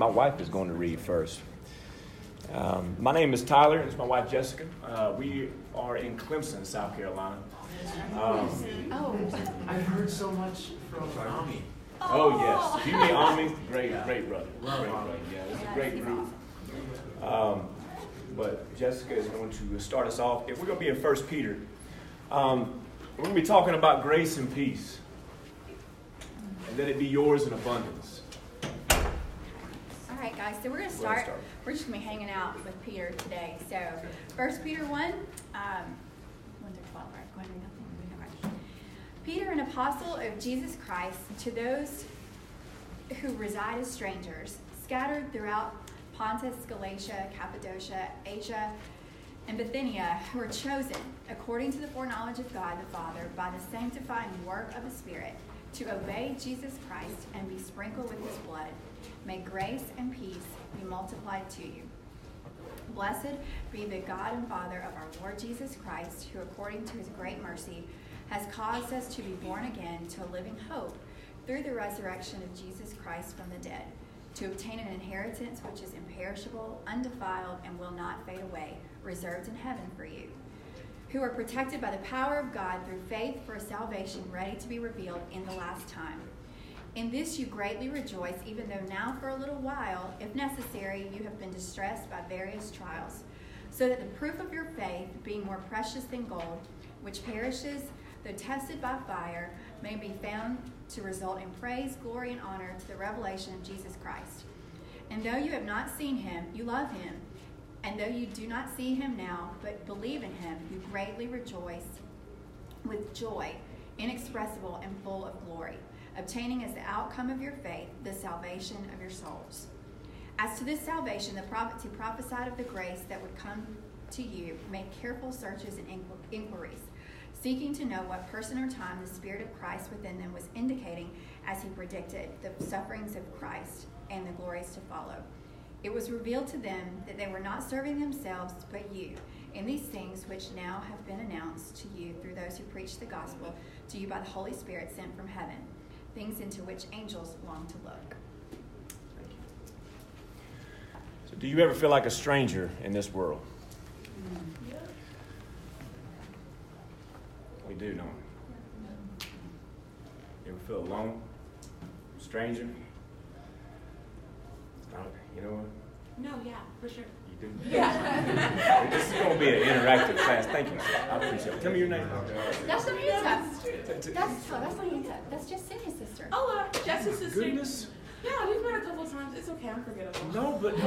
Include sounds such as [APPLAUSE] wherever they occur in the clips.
my wife is going to read first. Um, my name is Tyler, and it's my wife Jessica. Uh, we are in Clemson, South Carolina. Um, Oh, I've heard so much from Ami. oh yes, you mean Ami, great, Yeah. great brother, Love great brother. Yeah, it's a great he's group. Um, but Jessica is going to start us off. If we're going to be in First Peter, um, we're going to be talking about grace and peace, and let it be yours in abundance. Guys. So we're gonna start. start. We're just gonna be hanging out with Peter today. So, First Peter one, um, one through twelve. Right? Go ahead and. Peter, an apostle of Jesus Christ, to those who reside as strangers, scattered throughout Pontus, Galatia, Cappadocia, Asia, and Bithynia, who are chosen, according to the foreknowledge of God the Father, by the sanctifying work of the Spirit, to obey Jesus Christ and be sprinkled with his blood. May grace and peace be multiplied to you. Blessed be the God and Father of our Lord Jesus Christ, who according to his great mercy has caused us to be born again to a living hope through the resurrection of Jesus Christ from the dead, to obtain an inheritance which is imperishable, undefiled, and will not fade away, reserved in heaven for you, who are protected by the power of God through faith for a salvation ready to be revealed in the last time. In this you greatly rejoice, even though now for a little while, if necessary, you have been distressed by various trials, so that the proof of your faith, being more precious than gold, which perishes though tested by fire, may be found to result in praise, glory, and honor to the revelation of Jesus Christ. And though you have not seen him, you love him. And though you do not see him now, but believe in him, you greatly rejoice with joy inexpressible and full of glory, obtaining as the outcome of your faith the salvation of your souls. As to this salvation, the prophets who prophesied of the grace that would come to you made careful searches and inquiries, seeking to know what person or time the Spirit of Christ within them was indicating as he predicted the sufferings of Christ and the glories to follow. It was revealed to them that they were not serving themselves, but you, in these things which now have been announced to you through those who preach the gospel to you by the Holy Spirit sent from heaven, things into which angels long to look. So, do you ever feel like a stranger in this world? Mm. We do, don't we? You ever feel alone? Stranger? You know what? No, yeah, for sure. You do? this is going to be an interactive class. Thank you. I appreciate it. Tell me your name. That's not Anita. T- t- That's that's not Anita. That's just Cindy's sister. Oh, uh, Jess's sister. Goodness. Yeah, we've met a couple times. It's okay, I'm forgettable. No, but. no.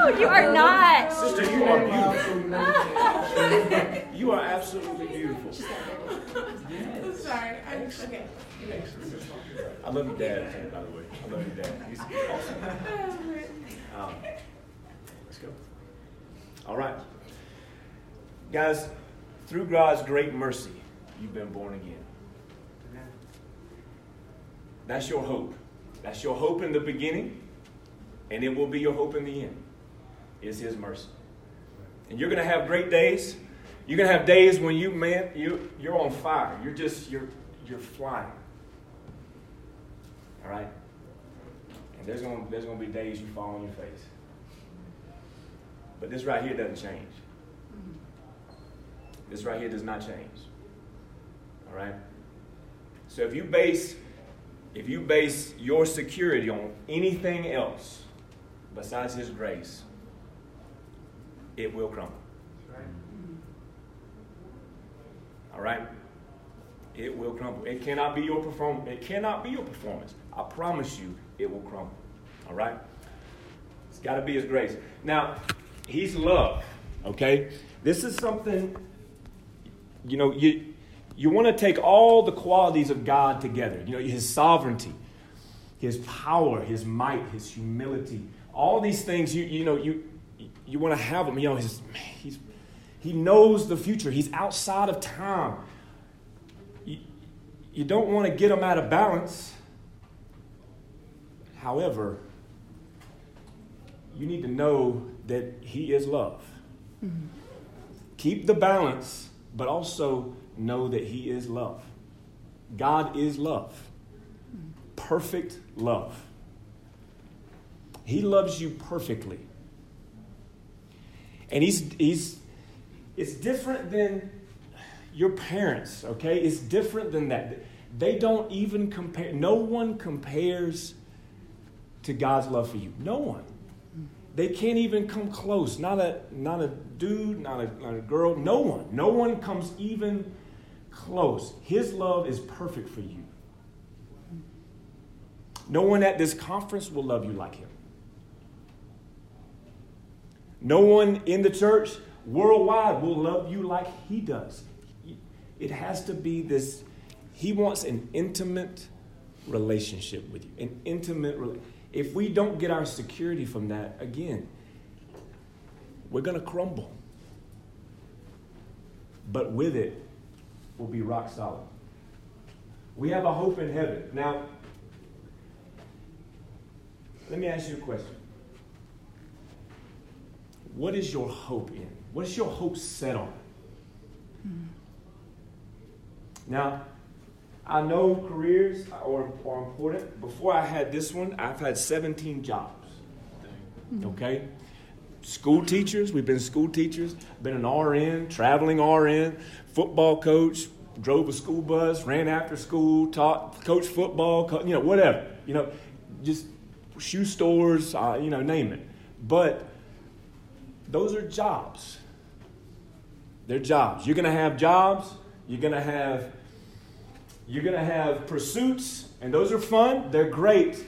Oh, you are not. Sister, you are beautiful. You are absolutely beautiful. I'm sorry. I'm, okay. I love your dad, too, by the way. I love your dad. He's [LAUGHS] awesome. Um, let's go. All right. Guys, through God's great mercy, you've been born again. That's your hope. That's your hope in the beginning, and it will be your hope in the end. Is His mercy. And you're going to have great days. You're going to have days when you, man, you, you're on fire. You're just, you're, you're flying. All right? And there's going to there's to be days you fall on your face. But this right here doesn't change. This right here does not change. All right? So if you base if you base your security on anything else besides his grace, it will crumble. All right? It will crumble. It cannot be your perform it cannot be your performance. I promise you it will crumble. All right? It's got to be his grace. Now, he's love, okay? This is something you know, you you want to take all the qualities of God together. You know, his sovereignty, his power, his might, his humility, all these things you you know, you you want to have him. You know, his, he's he knows the future. He's outside of time. You, you don't want to get him out of balance. However, you need to know that he is love. Mm-hmm. Keep the balance, but also know that he is love. God is love. Mm-hmm. perfect love. He loves you perfectly. And he's, he's, it's different than your parents, okay? It's different than that. They don't even compare, no one compares to God's love for you. No one. They can't even come close. Not a, not a dude, not a, not a girl, no one. No one comes even close. His love is perfect for you. No one at this conference will love you like him. No one in the church worldwide will love you like he does. It has to be this, he wants an intimate relationship with you. An intimate relationship. If we don't get our security from that, again, we're going to crumble. But with it, we'll be rock solid. We have a hope in heaven. Now, let me ask you a question. What is your hope in? What is your hope set on? Mm-hmm. Now, I know careers are, are important. Before I had this one, I've had 17 jobs. Okay? School teachers, we've been school teachers, been an RN, traveling RN, football coach, drove a school bus, ran after school, taught, coached football, you know, whatever. You know, just shoe stores, uh, you know, name it. But those are jobs. They're jobs. You're going to have jobs. You're going to have you're going to have pursuits, and those are fun. They're great.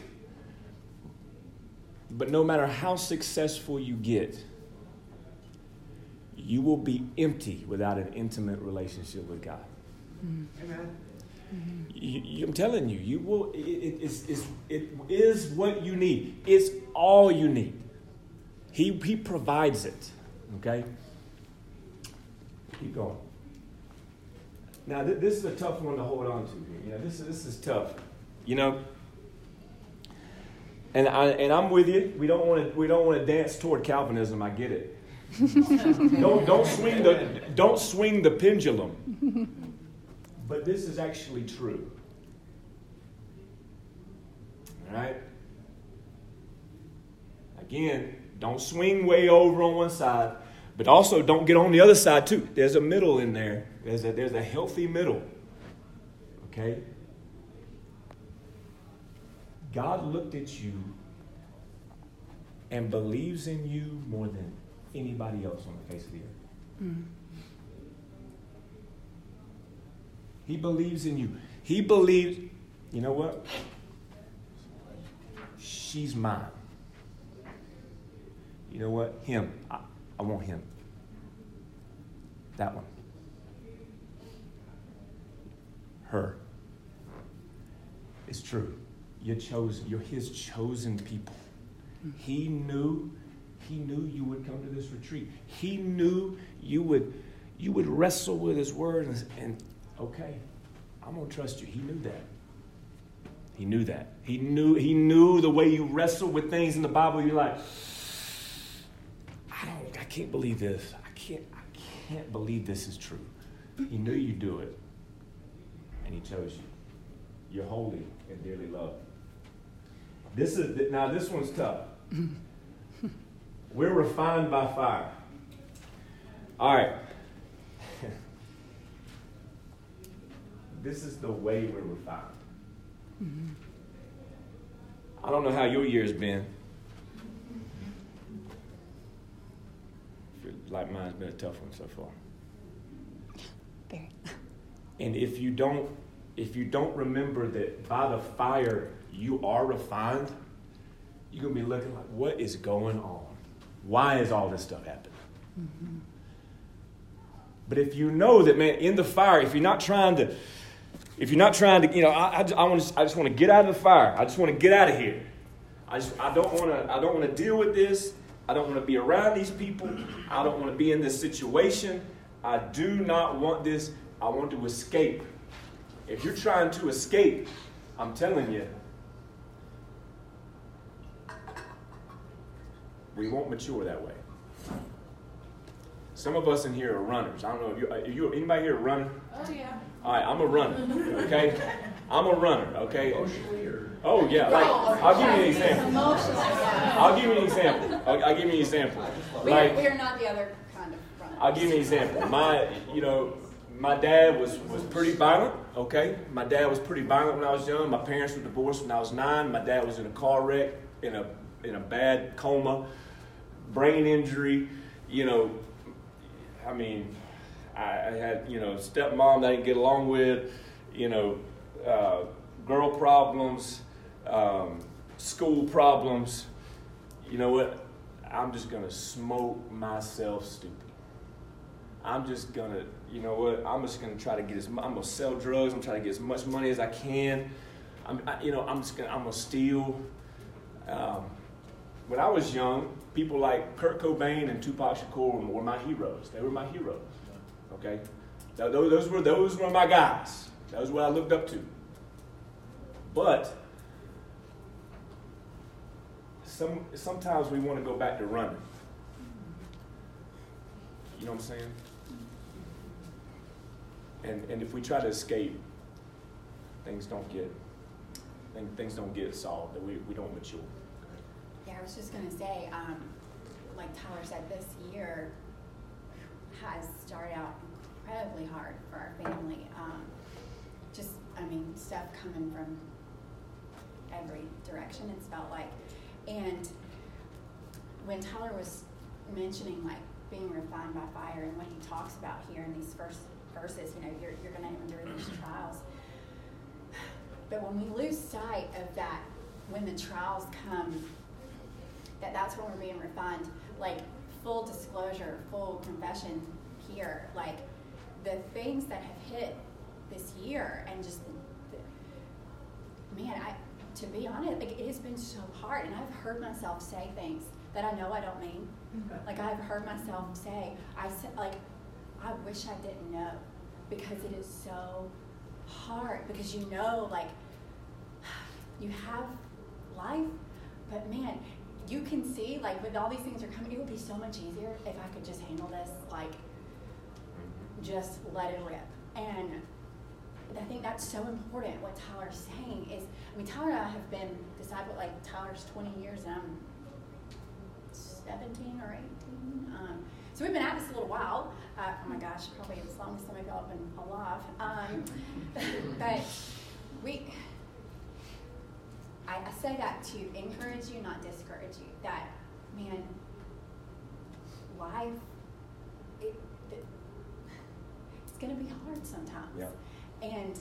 But no matter how successful you get, you will be empty without an intimate relationship with God. Mm-hmm. Amen. You, you, I'm telling you, you will. It, it, it's, it's, it is what you need. It's all you need. He, he provides it. Okay? Keep going. Now, th- this is a tough one to hold on to. You know, this, this is tough. You know, and, I, and I'm with you. We don't want to we don't want to dance toward Calvinism. I get it. [LAUGHS] don't, don't swing the don't swing the pendulum. But this is actually true. All right. Again, don't swing way over on one side, but also don't get on the other side too. There's a middle in there. There's a, there's a healthy middle. Okay? God looked at you and believes in you more than anybody else on the face of the earth. Mm. He believes in you. He believes, you know what? She's mine. You know what? Him. I, I want him. That one. Her. It's true. You're chosen. You're his chosen people. He knew he knew you would come to this retreat. He knew you would you would wrestle with his word and, and okay, I'm gonna trust you. He knew that. He knew that. He knew he knew the way you wrestle with things in the Bible. You're like, I don't, I can't believe this. I can't, I can't believe this is true. He knew you'd do it, and he chose you. You're holy and dearly loved. This is now. This one's tough. [LAUGHS] We're refined by fire. All right. [LAUGHS] this is the way we're refined. Mm-hmm. I don't know how your year's been. Like mine's been a tough one so far. Very. And if you don't, if you don't remember that by the fire you are refined, you're gonna be looking like, what is going on? Why is all this stuff happening? Mm-hmm. But if you know that, man, in the fire, if you're not trying to, if you're not trying to, you know, I, I, I, want to, I just want to get out of the fire. I just want to get out of here. I just, I don't want to, I don't want to deal with this. I don't want to be around these people. I don't want to be in this situation. I do not want this. I want to escape. If you're trying to escape, I'm telling you, we won't mature that way. Some of us in here are runners. I don't know if you, uh, are you anybody here a runner? Oh yeah. All right, I'm a runner. Okay, [LAUGHS] I'm a runner, okay? Oh yeah, like I'll give you an example. I'll give you an example. I'll, I'll give you an example. We Like we are not the other kind of runners. I'll give you an example. My, you know, my dad was, was pretty violent, okay? My dad was pretty violent when I was young. My parents were divorced when I was nine. My dad was in a car wreck, in a, in a bad coma, brain injury. You know, I mean, I, I had, you know, stepmom that I didn't get along with, you know, uh, girl problems, um, school problems. You know what? I'm just going to smoke myself stupid. I'm just gonna, you know what? I'm just gonna try to get as I'm gonna sell drugs. I'm trying to get as much money as I can. I'm, I, you know, I'm just gonna I'm gonna steal. Um, when I was young, people like Kurt Cobain and Tupac Shakur were my heroes. They were my heroes. Okay, those, those were those were my guys. That was what I looked up to. But some sometimes we want to go back to running. You know what I'm saying? And and if we try to escape, things don't get things, don't get solved. We, we don't mature. Yeah, I was just gonna say, um, like Tyler said, this year has started out incredibly hard for our family. Um, I mean, stuff coming from every direction, it's felt like. And when Tyler was mentioning like being refined by fire and what he talks about here in these first verses, you know, you're, you're gonna endure these trials. But when we lose sight of that, when the trials come, that that's when we're being refined. Like full disclosure, full confession here. Like the things that have hit this year and just the, the, man, I to be honest, like it has been so hard, and I've heard myself say things that I know I don't mean. Mm-hmm. Like I've heard myself say, I said like, I wish I didn't know, because it is so hard. Because you know, like, [SIGHS] you have life, but man, you can see like with all these things are coming, it would be so much easier if I could just handle this like mm-hmm. just let it rip. And I think that's so important. What Tyler's saying is, I mean, Tyler and I have been disciple like Tyler's 20 years and I'm 17 or 18. Um, so we've been at this a little while. Uh, oh my gosh, probably as long as some of y'all have been alive. Um, [LAUGHS] but we, I, I say that to encourage you, not discourage you. That, man, life, it, it, it's going to be hard sometimes. And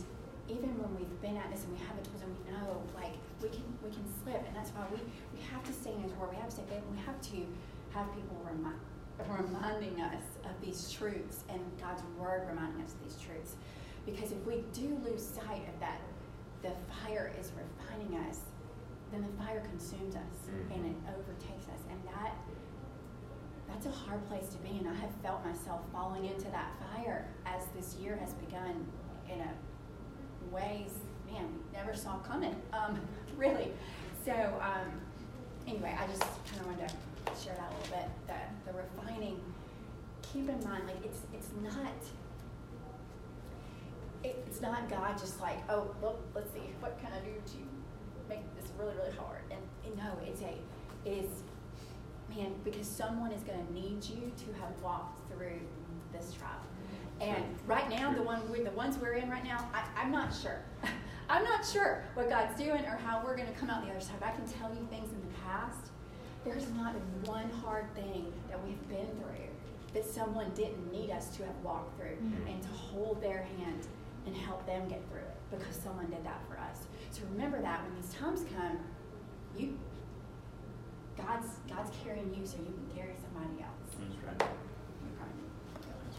even when we've been at this and we have the tools and we know, like, we can we can slip. And that's why we, we have to stay in His Word. We have to stay faithful. We have to have people remind, reminding us of these truths and God's Word reminding us of these truths. Because if we do lose sight of that, the fire is refining us, then the fire consumes us Mhm. and it overtakes us. And that that's a hard place to be. And I have felt myself falling into that fire as this year has begun in a ways, man, we never saw coming. Um, [LAUGHS] really. So um, anyway, I just kind of wanted to share that a little bit. The the refining. Keep in mind, like it's it's not. It, it's not God just like, oh, look, let's see, what can I do to make this really, really hard? And, and no, it's a, it is, man, because someone is going to need you to have walked through this trial. And right now, the one we the ones we're in right now, I, I'm not sure. [LAUGHS] I'm not sure what God's doing or how we're going to come out the other side. But I can tell you things in the past. There's not one hard thing that we've been through that someone didn't need us to have walked through Mhm. and to hold their hand and help them get through it because someone did that for us. So remember that when these times come, you God's God's carrying you so you can carry somebody else. That's right.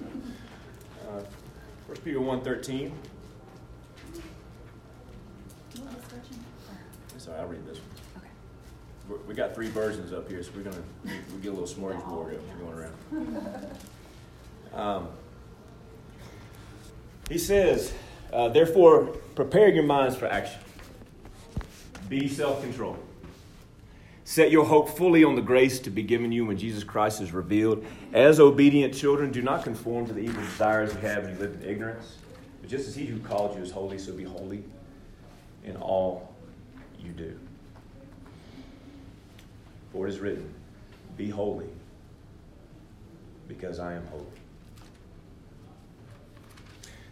Okay. Uh, First Peter one thirteen. You want this version? Or- Sorry, I'll read this one. Okay. We're- We got three versions up here, so we're gonna we we get a little smorgasbord going around. Um, he says, uh, therefore, prepare your minds for action. Be self-controlled. Set your hope fully on the grace to be given you when Jesus Christ is revealed. As obedient children, do not conform to the evil desires you have when you live in ignorance. But just as he who called you is holy, so be holy in all you do. For it is written, Be holy, because I am holy.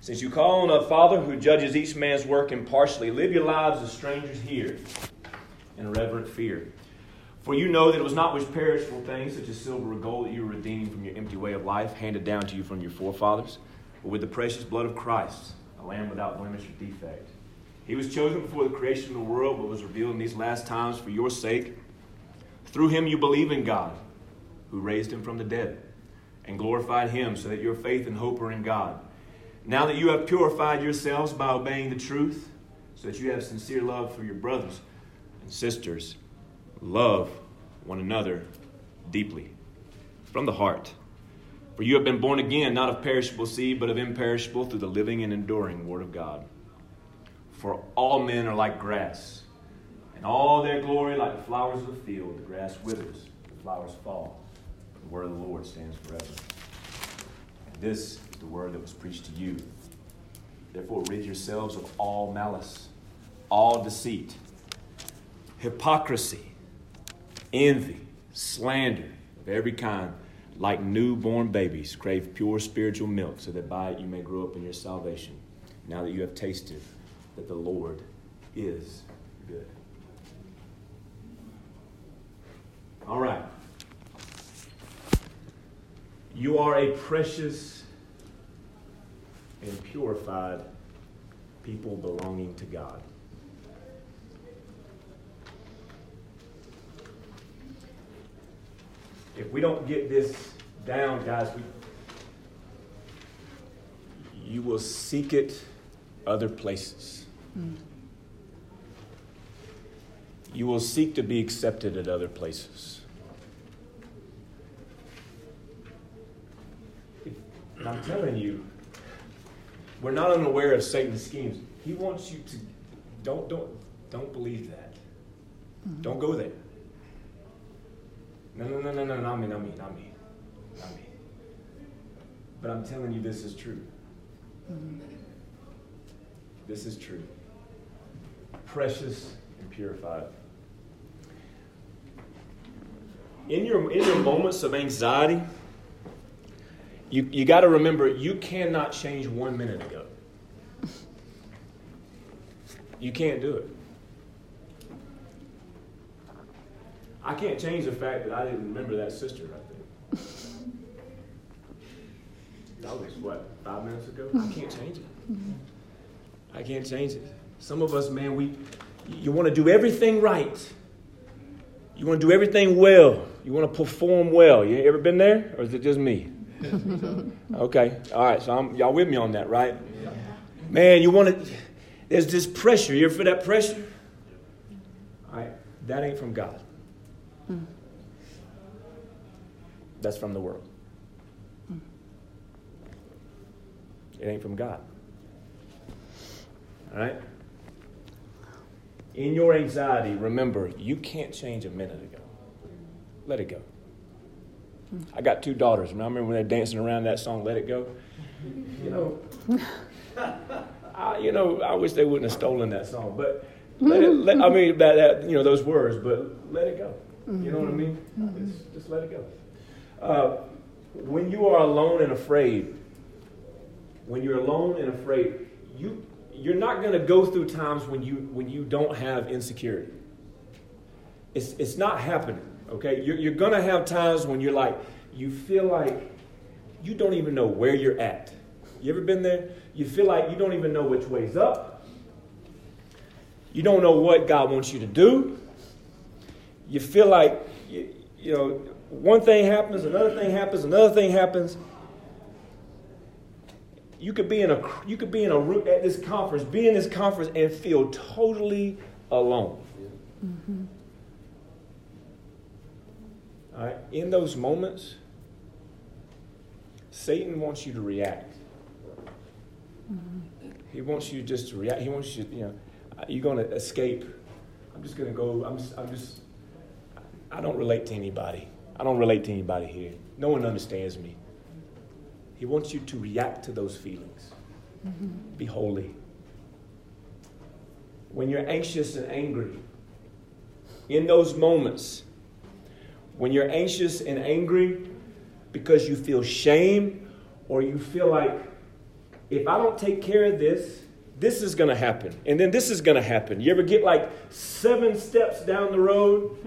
Since you call on a Father who judges each man's work impartially, live your lives as strangers here in reverent fear. For you know that it was not with perishable things such as silver or gold that you were redeeming from your empty way of life, handed down to you from your forefathers, but with the precious blood of Christ, a lamb without blemish or defect. He was chosen before the creation of the world, but was revealed in these last times for your sake. Through him you believe in God, who raised him from the dead, and glorified him, so that your faith and hope are in God. Now that you have purified yourselves by obeying the truth, so that you have sincere love for your brothers and sisters, love one another deeply from the heart. For you have been born again, not of perishable seed, but of imperishable, through the living and enduring Word of God. For all men are like grass, and all their glory like the flowers of the field. The grass withers, the flowers fall. The word of the Lord stands forever. And this is the word that was preached to you. Therefore, rid yourselves of all malice, all deceit, hypocrisy, envy, slander of every kind. Like newborn babies, crave pure spiritual milk, so that by it you may grow up in your salvation, now that you have tasted that the Lord is good. All right. You are a precious and purified people belonging to God. If we don't get this down, guys, we, you will seek it other places. You will seek to be accepted at other places. And I'm telling you, we're not unaware of Satan's schemes. He wants you to don't don't don't believe that. Don't go there. No, no, no, no, no, not me, not me, not me, not me. But I'm telling you, this is true. This is true. Precious and purified. In your, in your moments of anxiety, you, you got to remember you cannot change one minute ago. You can't do it. I can't change the fact that I didn't remember that sister right there. That was what, five minutes ago? I can't change it. I can't change it. Some of us, man, we you want to do everything right. You want to do everything well. You want to perform well. You ever been there, or is it just me? [LAUGHS] okay, all right. So I'm, y'all with me on that, right? Man, you want to. There's this pressure. You ever feel that pressure? All right, that ain't from God. Mm. That's from the world. Mm. It ain't from God. All right? In your anxiety, remember, you can't change a minute ago. Let it go. Mm. I got two daughters, and I remember when they're dancing around that song, Let It Go. [LAUGHS] You know, [LAUGHS] I, you know, I wish they wouldn't have stolen that song, but let it, let, I mm-hmm. mean, that, that, you know, those words, but let it go. You know what I mean? Just, just let it go. Uh, when you are alone and afraid, when you're alone and afraid, you you're not going to go through times when you when you don't have insecurity. It's it's not happening. Okay, you're, you're going to have times when you're like you feel like you don't even know where you're at. You ever been there? You feel like you don't even know which way's up. You don't know what God wants you to do. You feel like you, you know one thing happens, another thing happens, another thing happens. You could be in a you could be in a room at this conference, be in this conference and feel totally alone. Mm-hmm. All right? In those moments, Satan wants you to react. Mm-hmm. He wants you just to react. He wants you, you know, you're going to escape. I'm just going to go. I'm I'm just. I don't relate to anybody. I don't relate to anybody here. No one understands me. He wants you to react to those feelings. Be holy. when you're anxious and angry, in those moments, when you're anxious and angry because you feel shame or you feel like, if I don't take care of this, this is going to happen. And then this is going to happen. You ever get like seven steps down the road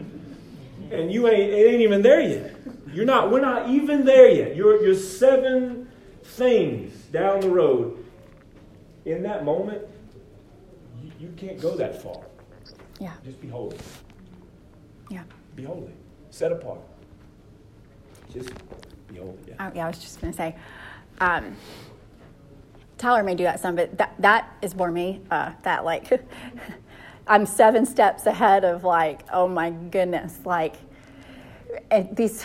and you ain't, it ain't even there yet. You're not, we're not even there yet. You're, you're seven things down the road. In that moment, you, you can't go that far. Yeah. Just be holy. Yeah. Be holy. Set apart. Just be holy. Yeah. Oh, yeah, I was just going to say, um, Tyler may do that some, but that, that is more me. Uh, that, like, [LAUGHS] I'm seven steps ahead of, like, oh my goodness, like, these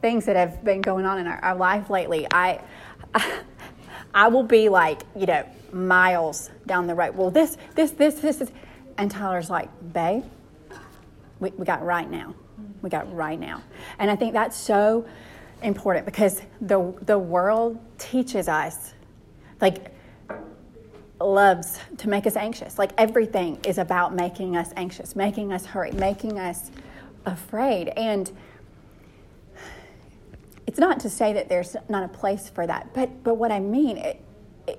things that have been going on in our, our life lately. I, [LAUGHS] I will be like, you know, miles down the road. Well, this, this, this, this is, and Tyler's like, babe, we, we got right now. We got right now. And I think that's so important because the, the world teaches us, like, loves to make us anxious. Like, everything is about making us anxious, making us hurry, making us afraid. And it's not to say that there's not a place for that, but, but what I mean, it,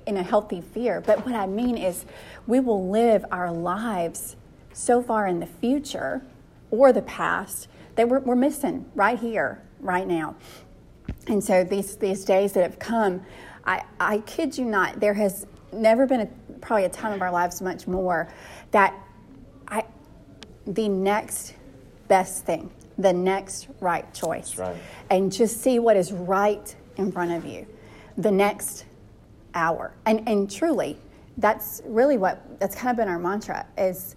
in a healthy fear, but what I mean is we will live our lives so far in the future or the past that we're, we're missing right here, right now. And so these, these days that have come, I, I kid you not, there has never been a, probably a time of our lives much more that I, the next best thing, the next right choice. right. And just see what is right in front of you. The next hour. And and truly, that's really what that's kind of been our mantra is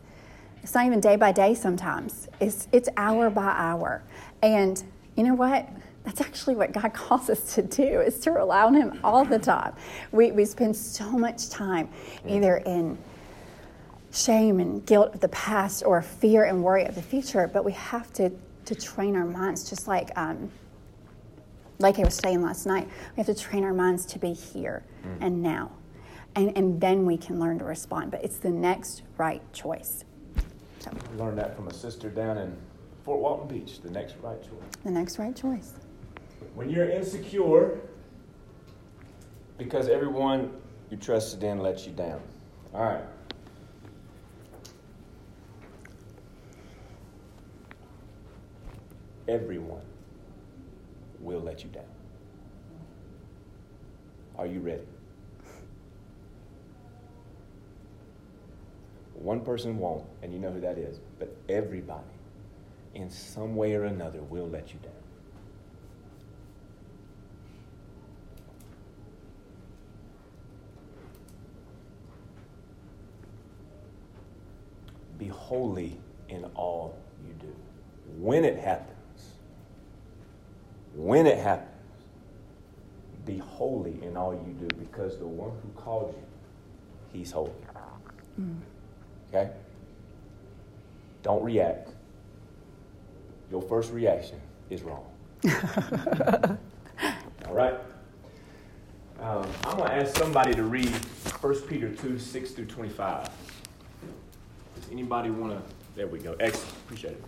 it's not even day by day sometimes. It's it's hour by hour. And you know what? That's actually what God calls us to do, is to rely on Him all the time. We, we spend so much time either in shame and guilt of the past or fear and worry of the future, but we have to, to train our minds, just like um, like I was saying last night, we have to train our minds to be here and now. And, and then we can learn to respond. But it's the next right choice. So, I learned that from a sister down in Fort Walton Beach. The next right choice. the next right choice. When you're insecure, because everyone you trusted in lets you down. All right. Everyone will let you down. Are you ready? One person won't, and you know who that is, but everybody, in some way or another, will let you down. Be holy in all you do. When it happens, when it happens, be holy in all you do because the one who called you, he's holy. Okay? Don't react. Your first reaction is wrong. [LAUGHS] all right? Um, I'm going to ask somebody to read 1 Peter 2 6 through 25. Anybody want to? There we go. Excellent. Appreciate it.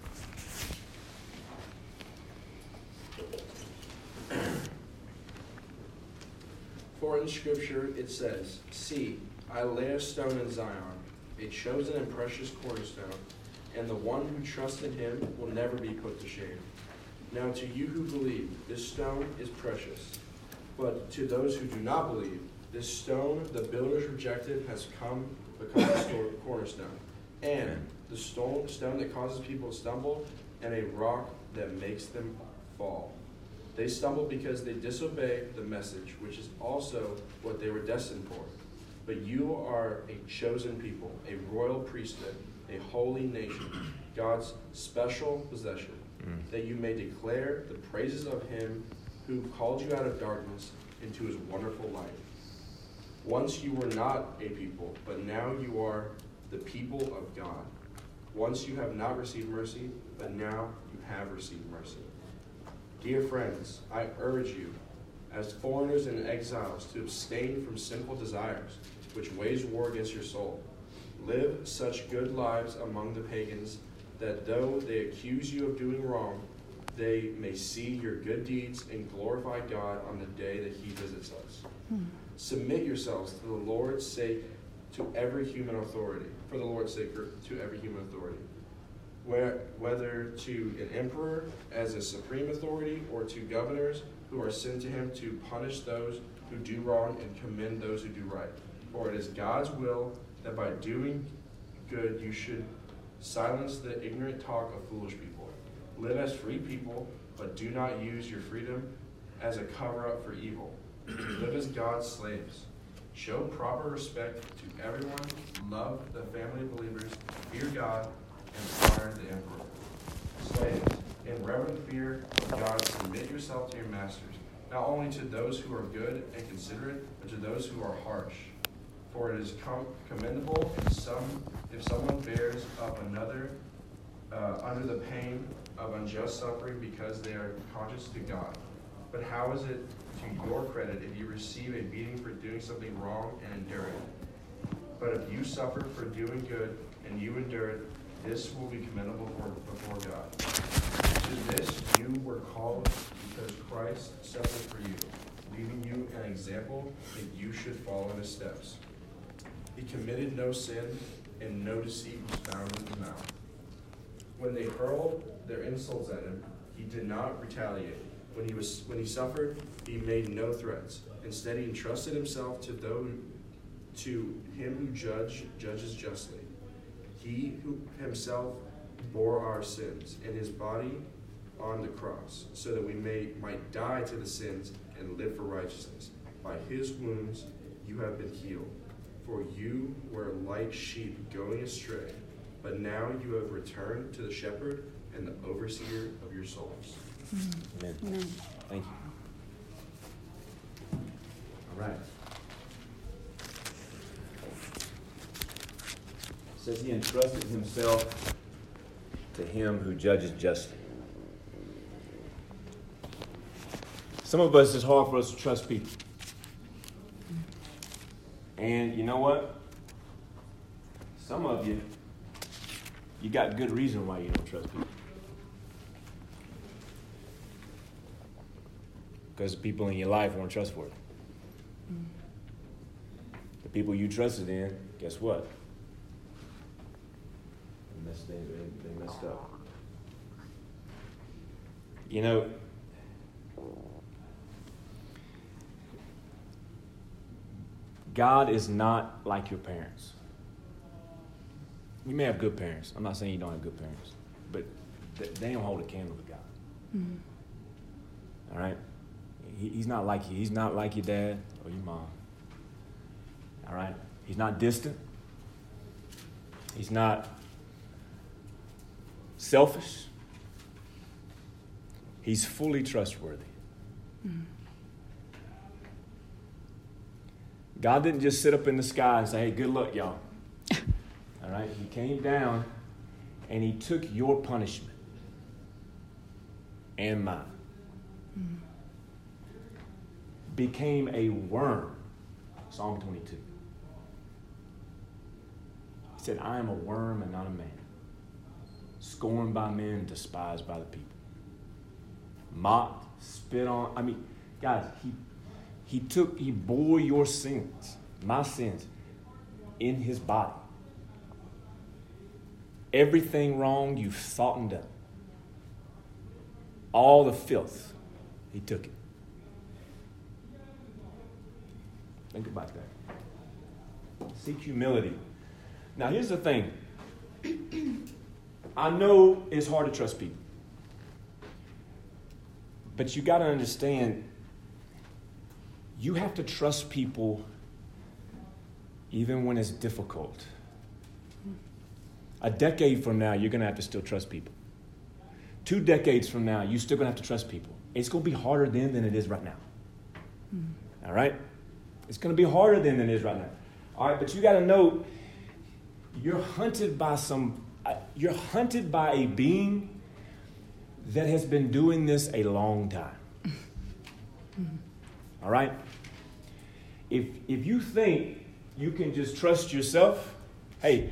For in Scripture it says, See, I lay a stone in Zion, a chosen and precious cornerstone, and the one who trusts in him will never be put to shame. Now to you who believe, this stone is precious. But to those who do not believe, this stone the builders rejected has come become the cornerstone, and the stone, stone that causes people to stumble, and a rock that makes them fall. They stumble because they disobey the message, which is also what they were destined for. But you are a chosen people, a royal priesthood, a holy nation, God's special possession, mm. that you may declare the praises of him who called you out of darkness into his wonderful light. Once you were not a people, but now you are the people of God. Once you have not received mercy, but now you have received mercy. Dear friends, I urge you, as foreigners and exiles, to abstain from sinful desires, which wage war against your soul. Live such good lives among the pagans that though they accuse you of doing wrong, they may see your good deeds and glorify God on the day that He visits us. Hmm. Submit yourselves to the Lord's sake to every human authority, for the Lord's sake, to every human authority. Where, whether to an emperor as a supreme authority or to governors who are sent to him to punish those who do wrong and commend those who do right. For it is God's will that by doing good you should silence the ignorant talk of foolish people. Live as free people, but do not use your freedom as a cover up for evil. Live as God's slaves. Show proper respect to everyone, love the family of believers, fear God, and honor the emperor. Slaves, in reverent fear of God, submit yourself to your masters, not only to those who are good and considerate, but to those who are harsh. For it is com- commendable if some if someone bears up another uh, under the pain of unjust suffering because they are conscious to God. But how is it to your credit if you receive a beating for doing something wrong and endure it? But if you suffer for doing good and you endure it, this will be commendable for, before God. To this you were called because Christ suffered for you, leaving you an example that you should follow in his steps. He committed no sin, and no deceit was found in his mouth. When they hurled their insults at him, he did not retaliate. When he was when he suffered, he made no threats. Instead, he entrusted himself to those to him who judge judges justly. He who himself bore our sins in his body on the cross, so that we may might die to the sins and live for righteousness. By his wounds you have been healed. For you were like sheep going astray, but now you have returned to the shepherd and the overseer of your souls. Amen. Amen. Thank you. All right. It says he entrusted himself to him who judges justly. Some of us, it's hard for us to trust people. And you know what? Some of you, you got good reason why you don't trust people. Because people in your life weren't trustworthy. Mm. The people you trusted in, guess what? They messed, they, they messed up. You know, God is not like your parents. You may have good parents. I'm not saying you don't have good parents, but they don't hold a candle to God. Mm-hmm. All right? He, he's not like you. He's not like your dad or your mom. All right? He's not distant. He's not selfish. He's fully trustworthy. Mm-hmm. God didn't just sit up in the sky and say, hey, good luck, y'all. [LAUGHS] All right? He came down and he took your punishment and mine. Mm-hmm. Became a worm. Psalm 22. He said, I am a worm and not a man, scorned by men, despised by the people. Mocked, spit on. I mean, guys, he he took, he bore your sins, my sins, in his body. Everything wrong you've thought and done, all the filth, he took it. Think about that. Seek humility. Now, here's the thing I know it's hard to trust people, but you got to understand you have to trust people even when it's difficult. A decade from now, you're going to have to still trust people. Two decades from now, you're still going to have to trust people. It's going to be harder then than it is right now. Hmm. All right? It's going to be harder than it is right now. All right, but you got to know you're hunted by some, uh, you're hunted by a being that has been doing this a long time. All right? If, if you think you can just trust yourself, Hey,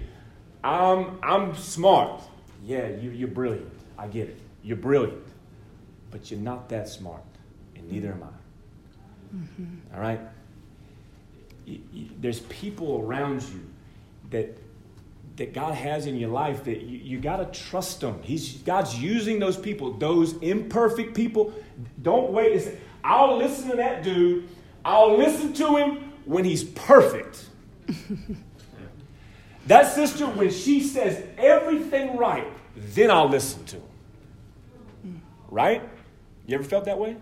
I'm, I'm smart. Yeah, you, you're brilliant. I get it. You're brilliant. But you're not that smart, and neither am I. Mm-hmm. All right? You, there's people around you that that God has in your life that you, you got to trust them. He's God's using those people, those imperfect people. Don't wait say, I'll listen to that dude. I'll listen to him when he's perfect. [LAUGHS] that sister, when she says everything right, then I'll listen to him. Right? You ever felt that way?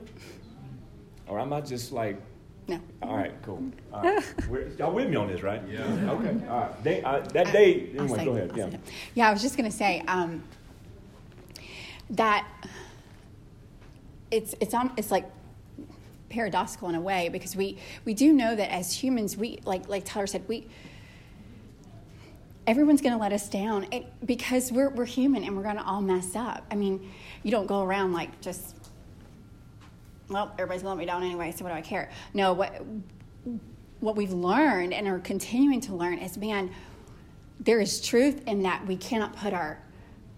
Or am I just like no. All right, cool. All right. [LAUGHS] y'all with me on this, right? Yeah. Okay. All right. [LAUGHS] They, uh, that day, anyway, go ahead. yeah. Yeah, I was just going to say um, that it's it's um, it's like paradoxical in a way because we we do know that as humans we like like Tyler said we everyone's going to let us down because we're we're human and we're going to all mess up. I mean, you don't go around like just well, everybody's gonna let me down anyway, so what do I care? No, what what we've learned and are continuing to learn is man, there is truth in that we cannot put our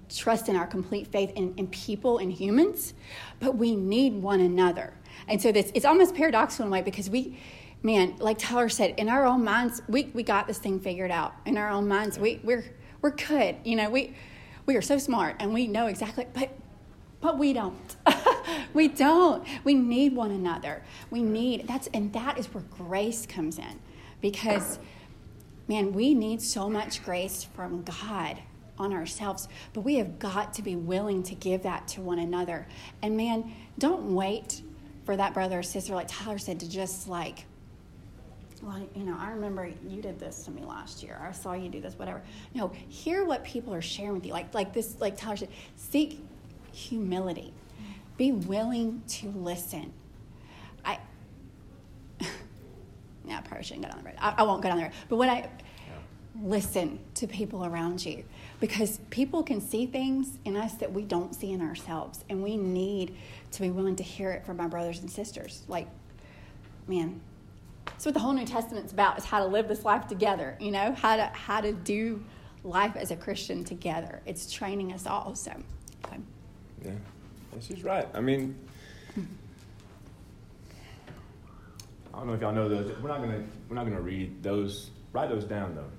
trust and our complete faith in, in people and humans, but we need one another. And so this it's almost paradoxical in a way because we man, like Tyler said, in our own minds, we, we got this thing figured out. In our own minds, we, we're we're good. You know, we we are so smart and we know exactly but but we don't. [LAUGHS] we don't. We need one another. We need that's and that is where grace comes in. Because man, we need so much grace from God on ourselves, but we have got to be willing to give that to one another. And man, don't wait for that brother or sister, like Tyler said, to just like, well, you know, I remember you did this to me last year. I saw you do this, whatever. No, hear what people are sharing with you. Like, like this, like Tyler said, seek humility. Be willing to listen. I, [LAUGHS] yeah, I probably shouldn't go down the road. I, I won't go down the road. But when I yeah. listen to people around you, because people can see things in us that we don't see in ourselves, and we need to be willing to hear it from our brothers and sisters. Like, man, that's what the whole New Testament's about: is how to live this life together. You know, how to how to do life as a Christian together. It's training us all. So, okay. Yeah, she's right. I mean, I don't know if y'all know those. We're not gonna we're not gonna read those. Write those down though.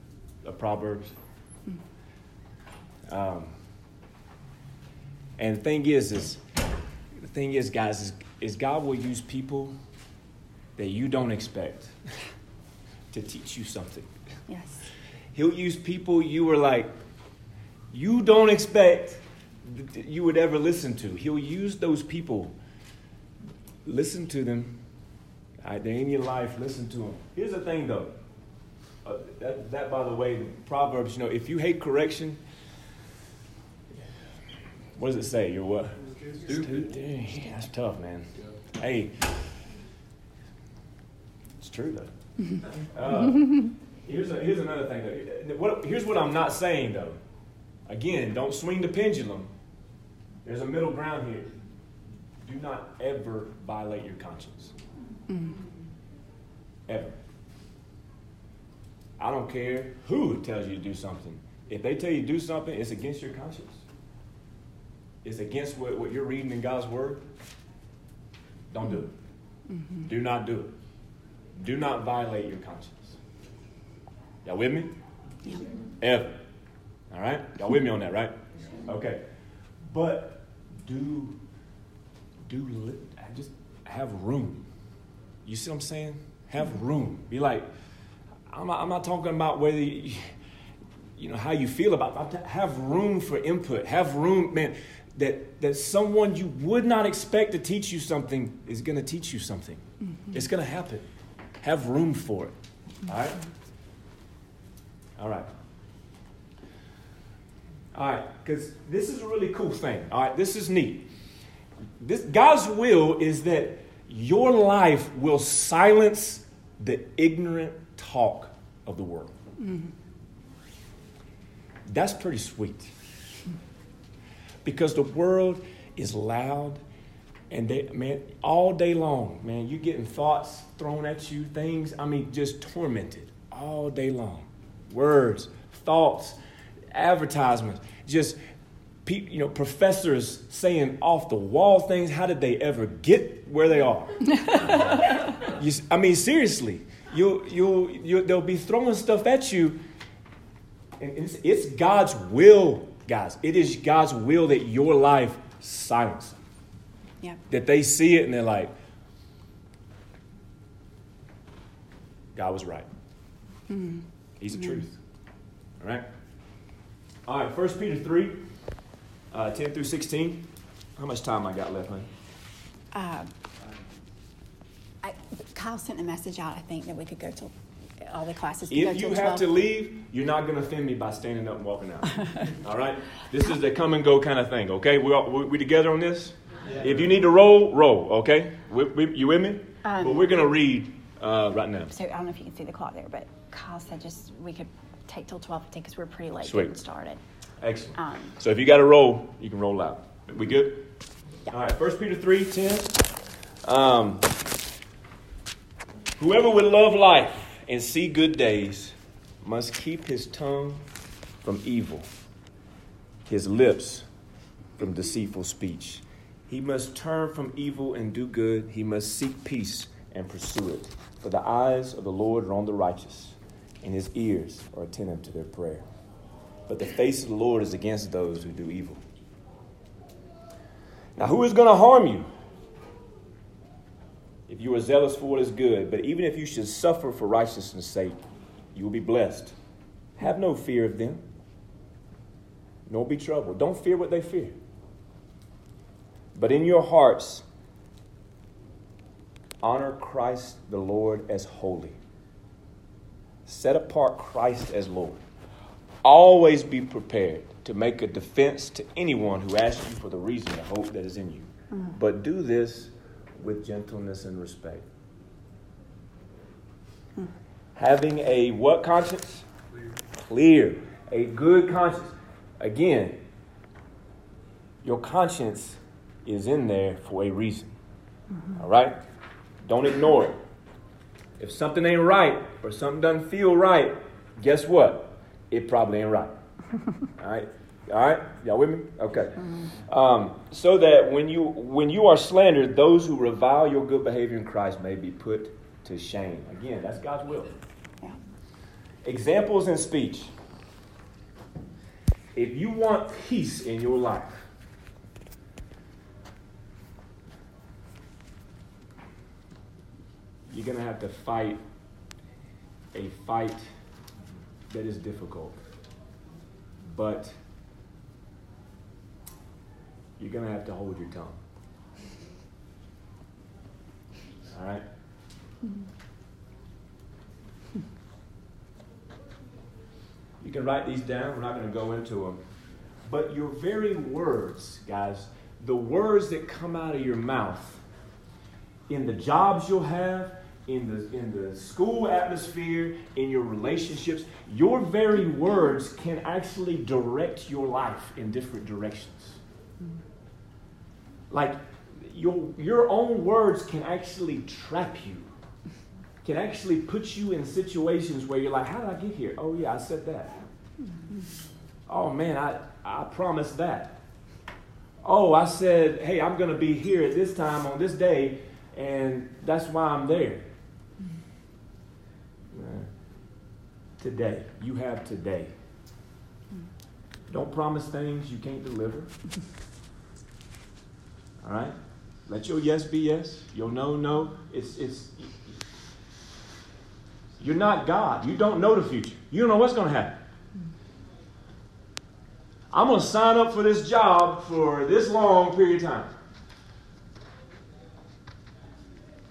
The Proverbs. Um, and the thing is, is the thing is, guys, is, is God will use people that you don't expect [LAUGHS] to teach you something. Yes. He'll use people you were like, you don't expect you would ever listen to. He'll use those people. Listen to them. Right, they're in your life. Listen to them. Here's the thing, though. Uh, that, that, by the way, Proverbs, you know, if you hate correction, what does it say? You're what? Stupid. Dang, that's tough, man. Hey, it's true, though. [LAUGHS] Uh, here's, a, here's another thing, though. What, here's what I'm not saying, though. Again, don't swing the pendulum. There's a middle ground here. Do not ever violate your conscience. Mm. Ever. I don't care who tells you to do something. If they tell you to do something, it's against your conscience. It's against what, what you're reading in God's Word. Don't do it. Mm-hmm. Do not do it. Do not violate your conscience. Y'all with me? Yeah. Ever. All right? Y'all with me on that, right? Okay. But do do just have room. You see what I'm saying? Have room. Be like, I'm not, I'm not talking about whether you, you know how you feel about it. Have room for input. Have room, man. That that someone you would not expect to teach you something is going to teach you something. Mm-hmm. It's going to happen. Have room for it. All right. All right. All right, because this is a really cool thing. All right, this is neat. This God's will is that your life will silence the ignorant talk of the world. Mm-hmm. That's pretty sweet. Because the world is loud and they man all day long, man, you're getting thoughts thrown at you, things, I mean, just tormented all day long. Words, thoughts, advertisements, just pe- you know, professors saying off the wall things. How did they ever get where they are? [LAUGHS] you, s- I mean, seriously, you you you they'll be throwing stuff at you, and it's, it's God's will, guys. It is God's will that your life silence. Yeah. That they see it and they're like, God was right. Mm-hmm. He's the mm-hmm. truth. All right? All right, 1 Peter 3, uh, 10 through 16. How much time I got left, honey? Uh, I, Kyle sent a message out, I think, that we could go to all the classes. could go If you have 12. to leave, you're not going to offend me by standing up and walking out. [LAUGHS] All right? This is a come and go kind of thing, okay? We, all, we, we together on this? If you need to roll, roll, okay? We, we, you with me? Um, but we're going to read uh, right now. So I don't know if you can see the clock there, but Kyle said just we could take till 12 because we're pretty late Sweet. getting started. Excellent. Um, So if you got to roll, you can roll out. We good? Yeah. All right, 1 Peter 3 10. Um, Whoever would love life and see good days must keep his tongue from evil, his lips from deceitful speech. He must turn from evil and do good. He must seek peace and pursue it. For the eyes of the Lord are on the righteous, and his ears are attentive to their prayer. But the face of the Lord is against those who do evil. Now, who is going to harm you? If you are zealous for what is good, but even if you should suffer for righteousness' sake, you will be blessed. Have no fear of them, nor be troubled. Don't fear what they fear. But in your hearts, honor Christ the Lord as holy. Set apart Christ as Lord. Always be prepared to make a defense to anyone who asks you for the reason the hope that is in you. Mm. But do this with gentleness and respect. Mm. Having a what conscience? Clear. A good conscience. Again, your conscience is in there for a reason. Mm-hmm. All right? Don't ignore it. If something ain't right or something doesn't feel right, guess what? It probably ain't right. [LAUGHS] All right? All right? Y'all with me? Okay. Um, so that when you when you are slandered, those who revile your good behavior in Christ may be put to shame. Again, that's God's will. yeah. Examples in speech. If you want peace in your life, you're going to have to fight a fight that is difficult. But you're going to have to hold your tongue. All right? You can write these down. We're not going to go into them. But your very words, guys, the words that come out of your mouth in the jobs you'll have, in the, in the school atmosphere, in your relationships, your very words can actually direct your life in different directions. Like, your, your own words can actually trap you, can actually put you in situations where you're like, how did I get here? Oh, yeah, I said that. Oh, man, I, I promised that. Oh, I said, hey, I'm going to be here at this time on this day, and that's why I'm there. Uh, Today. You have today. Don't promise things you can't deliver. [LAUGHS] All right? Let your yes be yes, your no, no. It's, it's, you're not God. You don't know the future. You don't know what's going to happen. I'm going to sign up for this job for this long period of time.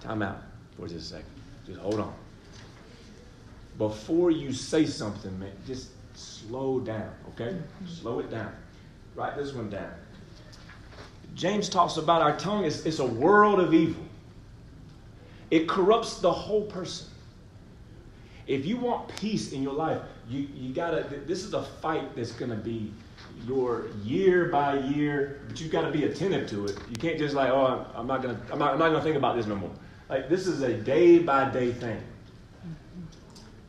Time out for just a second. Just hold on. Before you say something, man, just slow down, okay? Slow it down. Write this one down. James talks about our tongue is it's a world of evil. It corrupts the whole person. If you want peace in your life, you, you gotta this is a fight that's gonna be your year by year, but you gotta be attentive to it. You can't just like, oh, I'm, I'm not gonna I'm not, I'm not gonna think about this no more. Like this is a day by day thing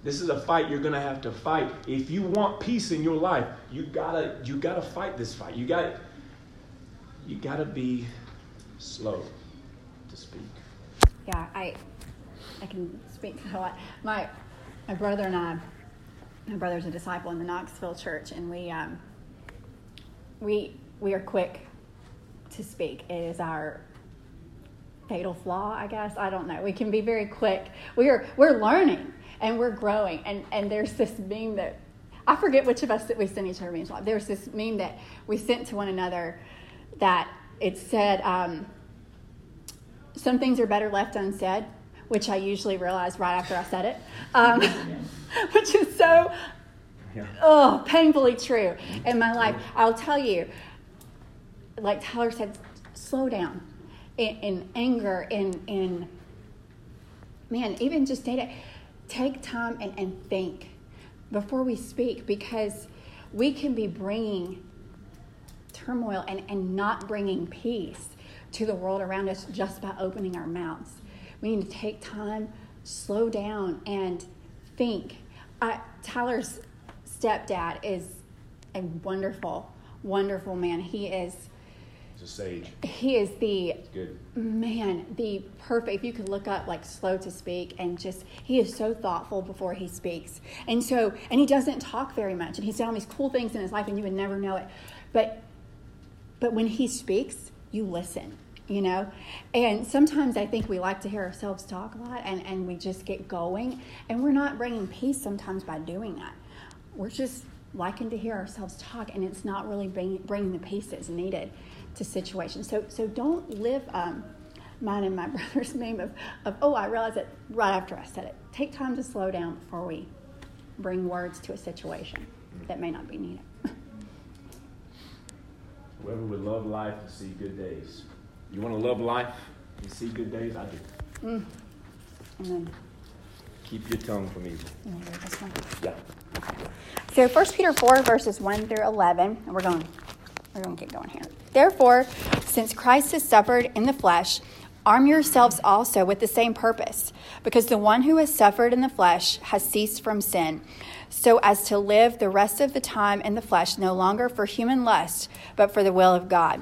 This is a fight you're gonna have to fight. If you want peace in your life, you gotta you gotta fight this fight. You got you gotta be slow to speak. Yeah, I I can speak to [LAUGHS] a lot. My my brother and I, my brother's a disciple in the Knoxville church, and we um, we we are quick to speak. It is our fatal flaw, I guess. I don't know. We can be very quick. We are we're learning and we're growing. And and there's this meme that I forget which of us that we sent each other memes. There's this meme that we sent to one another that it said um, some things are better left unsaid, which I usually realize right after I said it, um, [LAUGHS] which is so Yeah. oh painfully true in my life. I'll tell you, like Tyler said, slow down in, in anger, in in man, even just data. Take time and, and think before we speak because we can be bringing turmoil and, and not bringing peace to the world around us just by opening our mouths. We need to take time, slow down, and think. Uh, Tyler's stepdad is a wonderful, wonderful man. He is It's a sage. he is the good. man, the perfect. If you could look up like slow to speak and just, he is so thoughtful before he speaks. And so, and he doesn't talk very much. And he's done all these cool things in his life and you would never know it. But, but when he speaks, you listen, you know? And sometimes I think we like to hear ourselves talk a lot and, and we just get going. And we're not bringing peace sometimes by doing that. We're just liking to hear ourselves talk and it's not really bring, bringing the peace that's needed to situations. So, so don't live um, mine and my [LAUGHS] brother's name of, of, oh, I realized it right after I said it. Take time to slow down before we bring words to a situation that may not be needed. [LAUGHS] Whoever would love life and see good days. You want to love life and see good days? I do. Mm. And then, Keep your tongue from evil. you want to read this one? Yeah. So 1 Peter 4, verses 1 through 11, and we're going, we're going to get going here. Therefore, since Christ has suffered in the flesh, arm yourselves also with the same purpose, because the one who has suffered in the flesh has ceased from sin, so as to live the rest of the time in the flesh no longer for human lust, but for the will of God.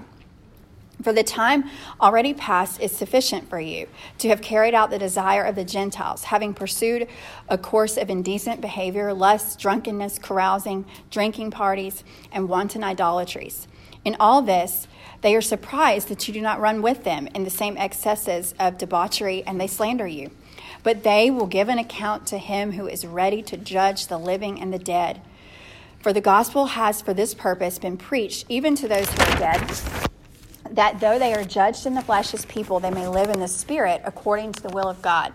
For the time already past is sufficient for you to have carried out the desire of the Gentiles, having pursued a course of indecent behavior, lust, drunkenness, carousing, drinking parties, and wanton idolatries. In all this, they are surprised that you do not run with them in the same excesses of debauchery, and they slander you. But they will give an account to him who is ready to judge the living and the dead. For the gospel has for this purpose been preached even to those who are dead that though they are judged in the flesh as people, they may live in the spirit according to the will of God.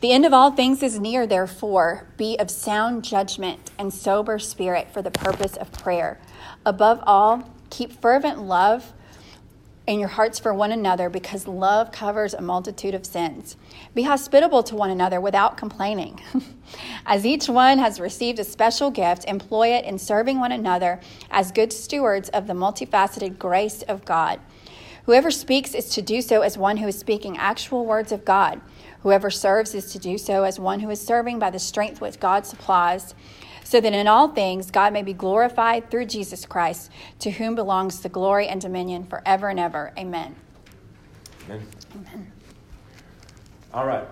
The end of all things is near, therefore, be of sound judgment and sober spirit for the purpose of prayer. Above all, keep fervent love in your hearts for one another, because love covers a multitude of sins. Be hospitable to one another without complaining. [LAUGHS] as each one has received a special gift, employ it in serving one another as good stewards of the multifaceted grace of God. Whoever speaks is to do so as one who is speaking actual words of God. Whoever serves is to do so as one who is serving by the strength which God supplies, so that in all things God may be glorified through Jesus Christ, to whom belongs the glory and dominion forever and ever. Amen. Amen. Amen. All right.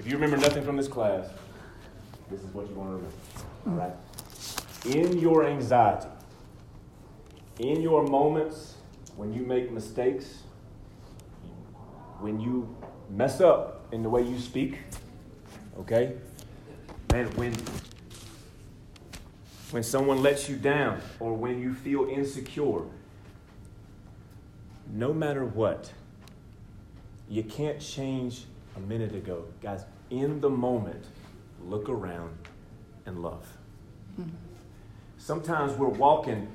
If you remember nothing from this class, this is what you want to remember. All right. In your anxiety, in your moments when you make mistakes, when you mess up in the way you speak, okay? Man, when when someone lets you down or when you feel insecure, no matter what, you can't change a minute ago. Guys, in the moment, look around and love. Sometimes we're walking,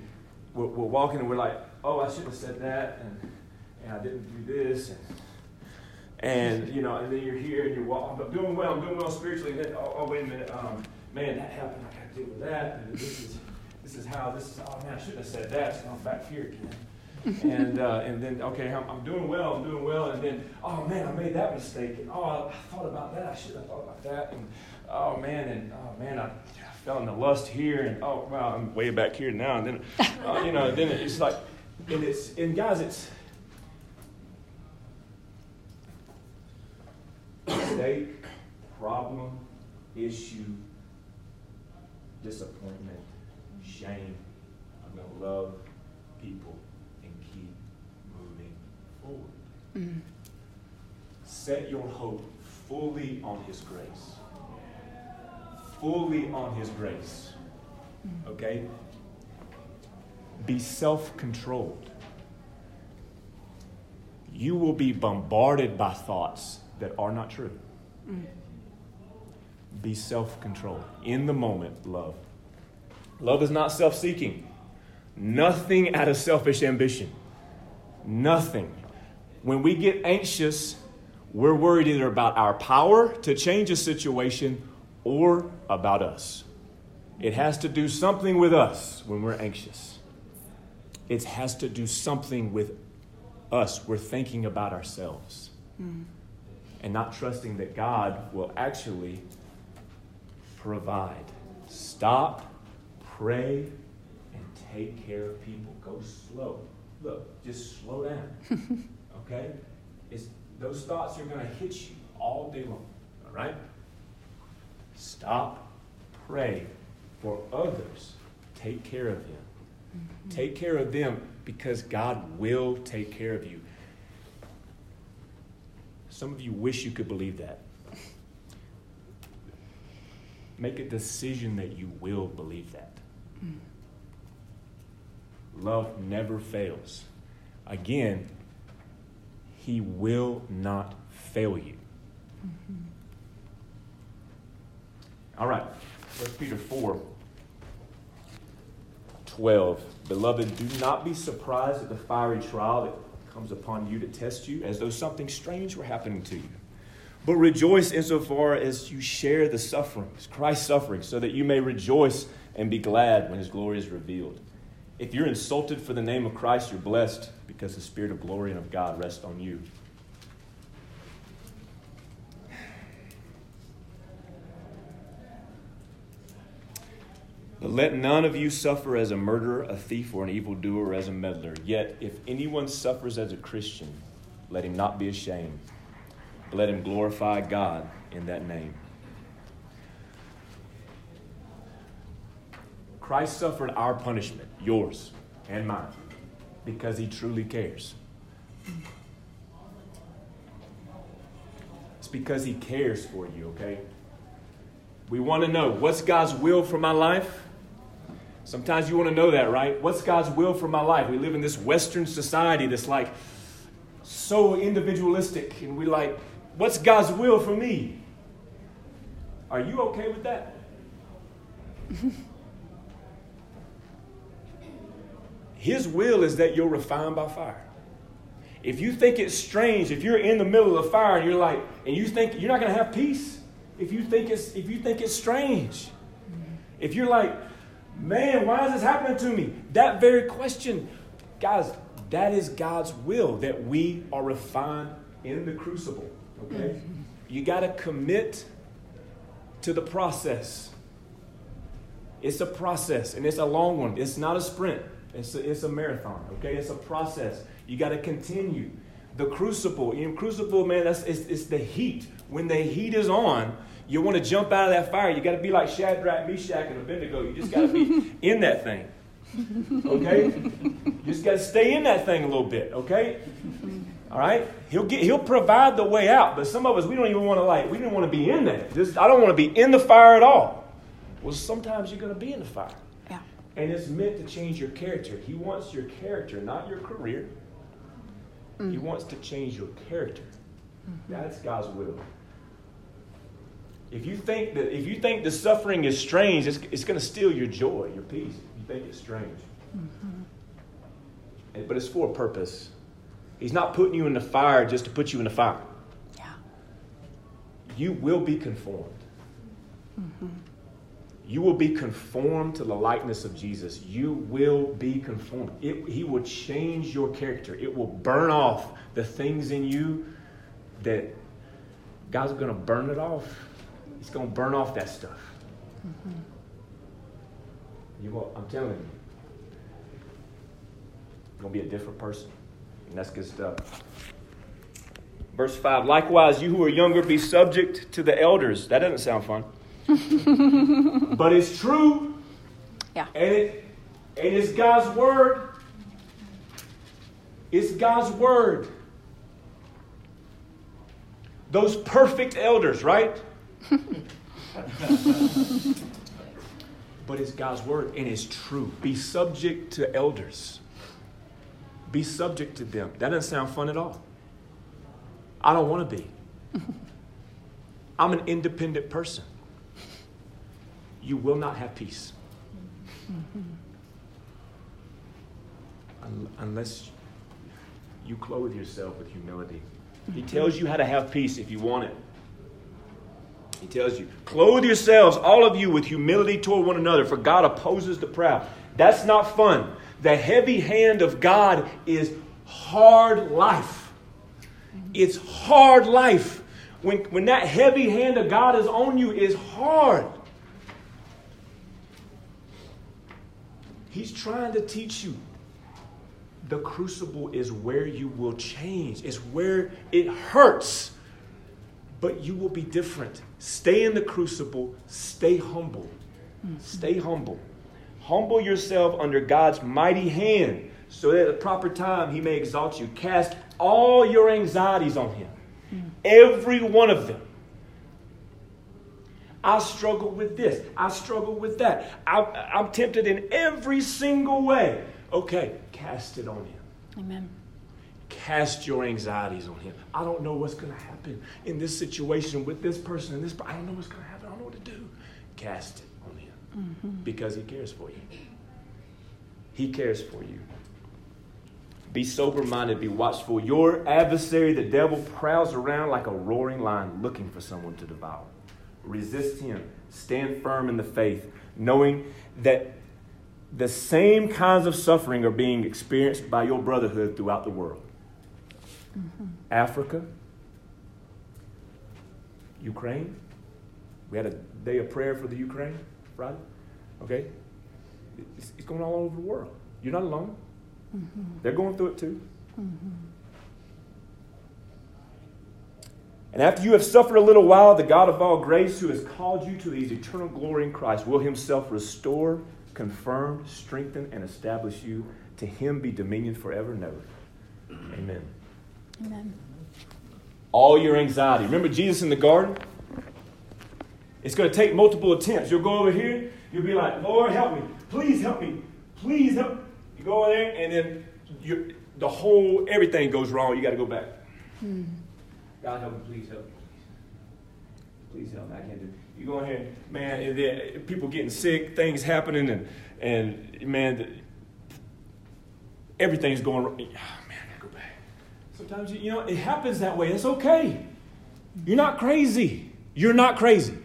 we're, we're walking and we're like, oh, I should have said that, and, and I didn't do this, and, and you know, and then you're here and you're walking, I'm doing well, I'm doing well spiritually, and then, oh, oh wait a minute, um, man, that happened, With that, and this is, this is how, this is, oh man, I shouldn't have said that, so I'm back here again. [LAUGHS] and uh, and then okay, I'm, I'm doing well, I'm doing well, and then oh man, I made that mistake, and oh, I thought about that, I should have thought about that, and oh man, and oh man, I, I fell into lust here, and oh wow, I'm way back here now, and then uh, you know, then it's like, and it's and guys, it's [COUGHS] mistake, problem, issue, disappointment, shame. I'm gonna love people and keep moving forward. Mm-hmm. Set your hope fully on His grace. Fully on His grace. Mm-hmm. Okay? Be self controlled. You will be bombarded by thoughts that are not true. Mm-hmm. Be self controlled. In the moment, love. Love is not self seeking. Nothing out of selfish ambition. Nothing. When we get anxious, we're worried either about our power to change a situation or about us. It has to do something with us when we're anxious. It has to do something with us. We're thinking about ourselves mm. and not trusting that God will actually provide. Stop, pray, and take care of people. Go slow. Look, just slow down. [LAUGHS] Okay? It's, those thoughts are going to hit you all day long. All right? Stop, pray for others. Take care of them. Mm-hmm. Take care of them because God will take care of you. Some of you wish you could believe that. Make a decision that you will believe that. Hmm. Love never fails. Again, He will not fail you. Mm-hmm. All right, 1 Peter 4 12. Beloved, do not be surprised at the fiery trial that comes upon you to test you, as though something strange were happening to you. But rejoice insofar as you share the sufferings, Christ's suffering, so that you may rejoice and be glad when his glory is revealed. If you're insulted for the name of Christ, you're blessed because the Spirit of glory and of God rests on you. But let none of you suffer as a murderer, a thief, or an evildoer, or as a meddler. Yet, if anyone suffers as a Christian, let him not be ashamed. Let him glorify God in that name. Christ suffered our punishment, yours and mine, because he truly cares. It's because he cares for you, okay? We want to know what's God's will for my life? Sometimes you want to know that, right? What's God's will for my life? We live in this Western society that's like so individualistic, and we like, what's God's will for me? Are you okay with that? [LAUGHS] His will is that you're refined by fire. If you think it's strange, if you're in the middle of fire and you're like, and you think you're not going to have peace, if you think it's if you think it's strange, if you're like, man, why is this happening to me? That very question, guys, that is God's will that we are refined in the crucible. Okay, you got to commit to the process. It's a process, and it's a long one. It's not a sprint. It's a, it's a marathon, okay? It's a process. You got to continue. The crucible, in crucible, man, that's it's, it's the heat. When the heat is on, you want to jump out of that fire. You got to be like Shadrach, Meshach, and Abednego. You just got to be [LAUGHS] in that thing, okay? You just got to stay in that thing a little bit, okay? All right, he'll get he'll provide the way out. But some of us we don't even want to like we don't want to be in that. This, I don't want to be in the fire at all. Well, sometimes you're going to be in the fire. Yeah. And it's meant to change your character. He wants your character, not your career. He mm. wants to change your character. Mm-hmm. That's God's will. If you think that if you think the suffering is strange, it's, it's going to steal your joy, your peace. You think it's strange. Mm-hmm. And- But it's for a purpose. He's not putting you in the fire just to put you in the fire. Yeah. You will be conformed. You will be conformed to the likeness of Jesus. You will be conformed. It, he will change your character. It will burn off the things in you that God's going to burn it off. He's going to burn off that stuff. Mm-hmm. You will, I'm telling you, you're going to be a different person. And that's good stuff. Verse 5 Likewise, you who are younger, be subject to the elders. That doesn't sound fun. [LAUGHS] but it's true. Yeah. And, it, and it's God's word. It's God's word. Those perfect elders, right? [LAUGHS] but it's God's word and it's true. Be subject to elders. Be subject to them. That doesn't sound fun at all. I don't want to be. [LAUGHS] I'm an independent person. You will not have peace. Unless you clothe yourself with humility. He tells you how to have peace if you want it. He tells you, clothe yourselves, all of you, with humility toward one another, for God opposes the proud. That's not fun. The heavy hand of God is hard life. It's hard life. When, when that heavy hand of God is on you, it's hard. He's trying to teach you the crucible is where you will change, it's where it hurts, but you will be different. Stay in the crucible, stay humble. Mm-hmm. Stay humble. Humble yourself under God's mighty hand so that at the proper time he may exalt you. Cast all your anxieties on him, every one of them. I struggle with this. I struggle with that. I, I'm tempted in every single way. Okay, cast it on Him. Amen. Cast your anxieties on Him. I don't know what's going to happen in this situation with this person and this. I don't know what's going to happen. I don't know what to do. Cast it mm-hmm. because He cares for you. He cares for you. Be sober minded, be watchful. Your adversary, the devil, prowls around like a roaring lion looking for someone to devour. Resist him. Stand firm in the faith, knowing that the same kinds of suffering are being experienced by your brotherhood throughout the world. Mm-hmm. Africa, Ukraine. We had a day of prayer for the Ukraine Friday. Okay? It's, it's going all over the world. You're not alone. Mm-hmm. They're going through it too. Mm-hmm. And after you have suffered a little while, the God of all grace, who has called you to his eternal glory in Christ, will himself restore confirm, strengthen, and establish you. To him be dominion forever and ever. Amen. Amen. All your anxiety. Remember Jesus in the garden? It's going to take multiple attempts. You'll go over here, you'll be like, Lord, help me. Please help me. Please help. You go over there, and then you, the whole, everything goes wrong. You got to go back. Hmm. God help me, please help me. Please help me. I can't do it you go in ahead, man, and then people getting sick, things happening, and and man, everything's going wrong. Oh, man, I go back. Sometimes you know it happens that way. It's okay. You're not crazy. You're not crazy.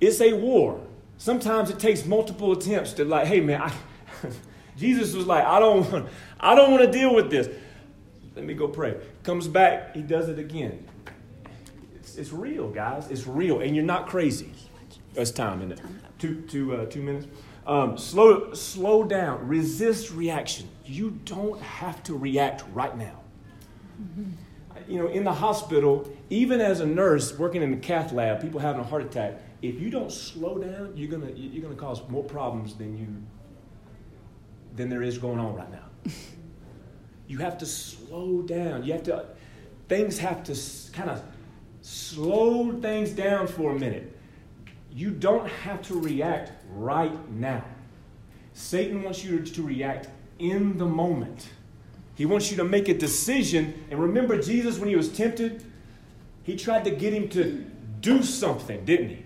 It's a war. Sometimes it takes multiple attempts to like, hey man, I, [LAUGHS] Jesus was like, I don't [LAUGHS] want, I don't want to deal with this. Let me go pray. Comes back, he does it again. It's, it's real, guys. It's real, and you're not crazy. It's time, isn't it? Two, two, uh, two minutes. Um, slow, slow down. Resist reaction. You don't have to react right now. Mm-hmm. You know, in the hospital, even as a nurse working in the cath lab, people having a heart attack. If you don't slow down, you're gonna you're gonna cause more problems than you than there is going on right now. [LAUGHS] you have to slow down. You have to things have to kind of slow things down for a minute. You don't have to react right now. Satan wants you to react in the moment. He wants you to make a decision. And remember, Jesus, when he was tempted, he tried to get him to do something, didn't he?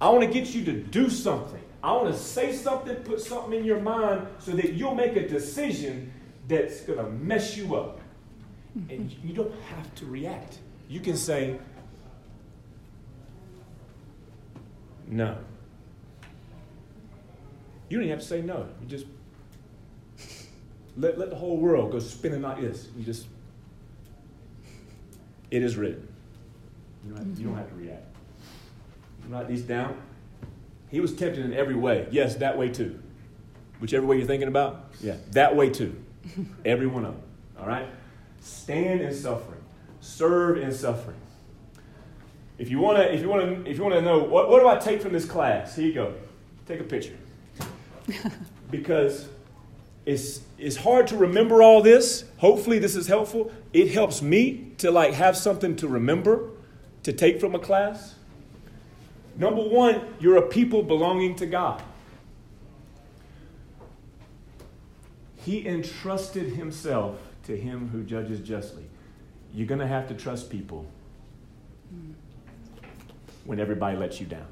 I want to get you to do something. I want to say something, put something in your mind so that you'll make a decision that's going to mess you up. And you don't have to react. You can say, no. You don't even have to say no. You just let, let the whole world go spinning like this. You just, it is written. You don't have, you don't have to react. Write these down. He was tempted in every way. Yes, that way too. Whichever way you're thinking about, yeah, that way too. [LAUGHS] every one of them. All right? Stand in suffering. Serve in suffering. If you want to, if you want to, if you want to know what, what do I take from this class, here you go. Take a picture. [LAUGHS] because it's it's hard to remember all this. Hopefully, this is helpful. It helps me to like have something to remember, to take from a class. Number one, you're a people belonging to God. He entrusted himself to him who judges justly. You're going to have to trust people when everybody lets you down.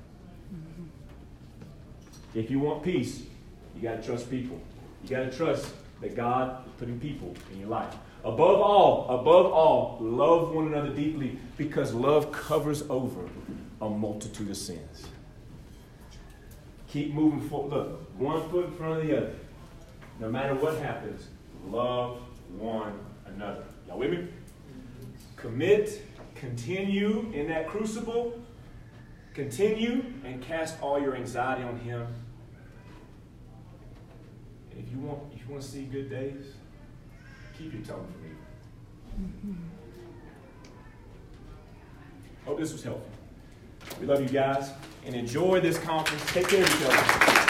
If you want peace, you got to trust people. You got to trust that God is putting people in your life. Above all, above all, love one another deeply because love covers over a multitude of sins. Keep moving forward. Look, one foot in front of the other. No matter what happens, love one another. Y'all with me? Commit, continue in that crucible, continue and cast all your anxiety on Him. And if you want, if you want to see good days, keep your tongue from evil. Hope this was helpful. We love you guys and enjoy this conference. Take care of each other.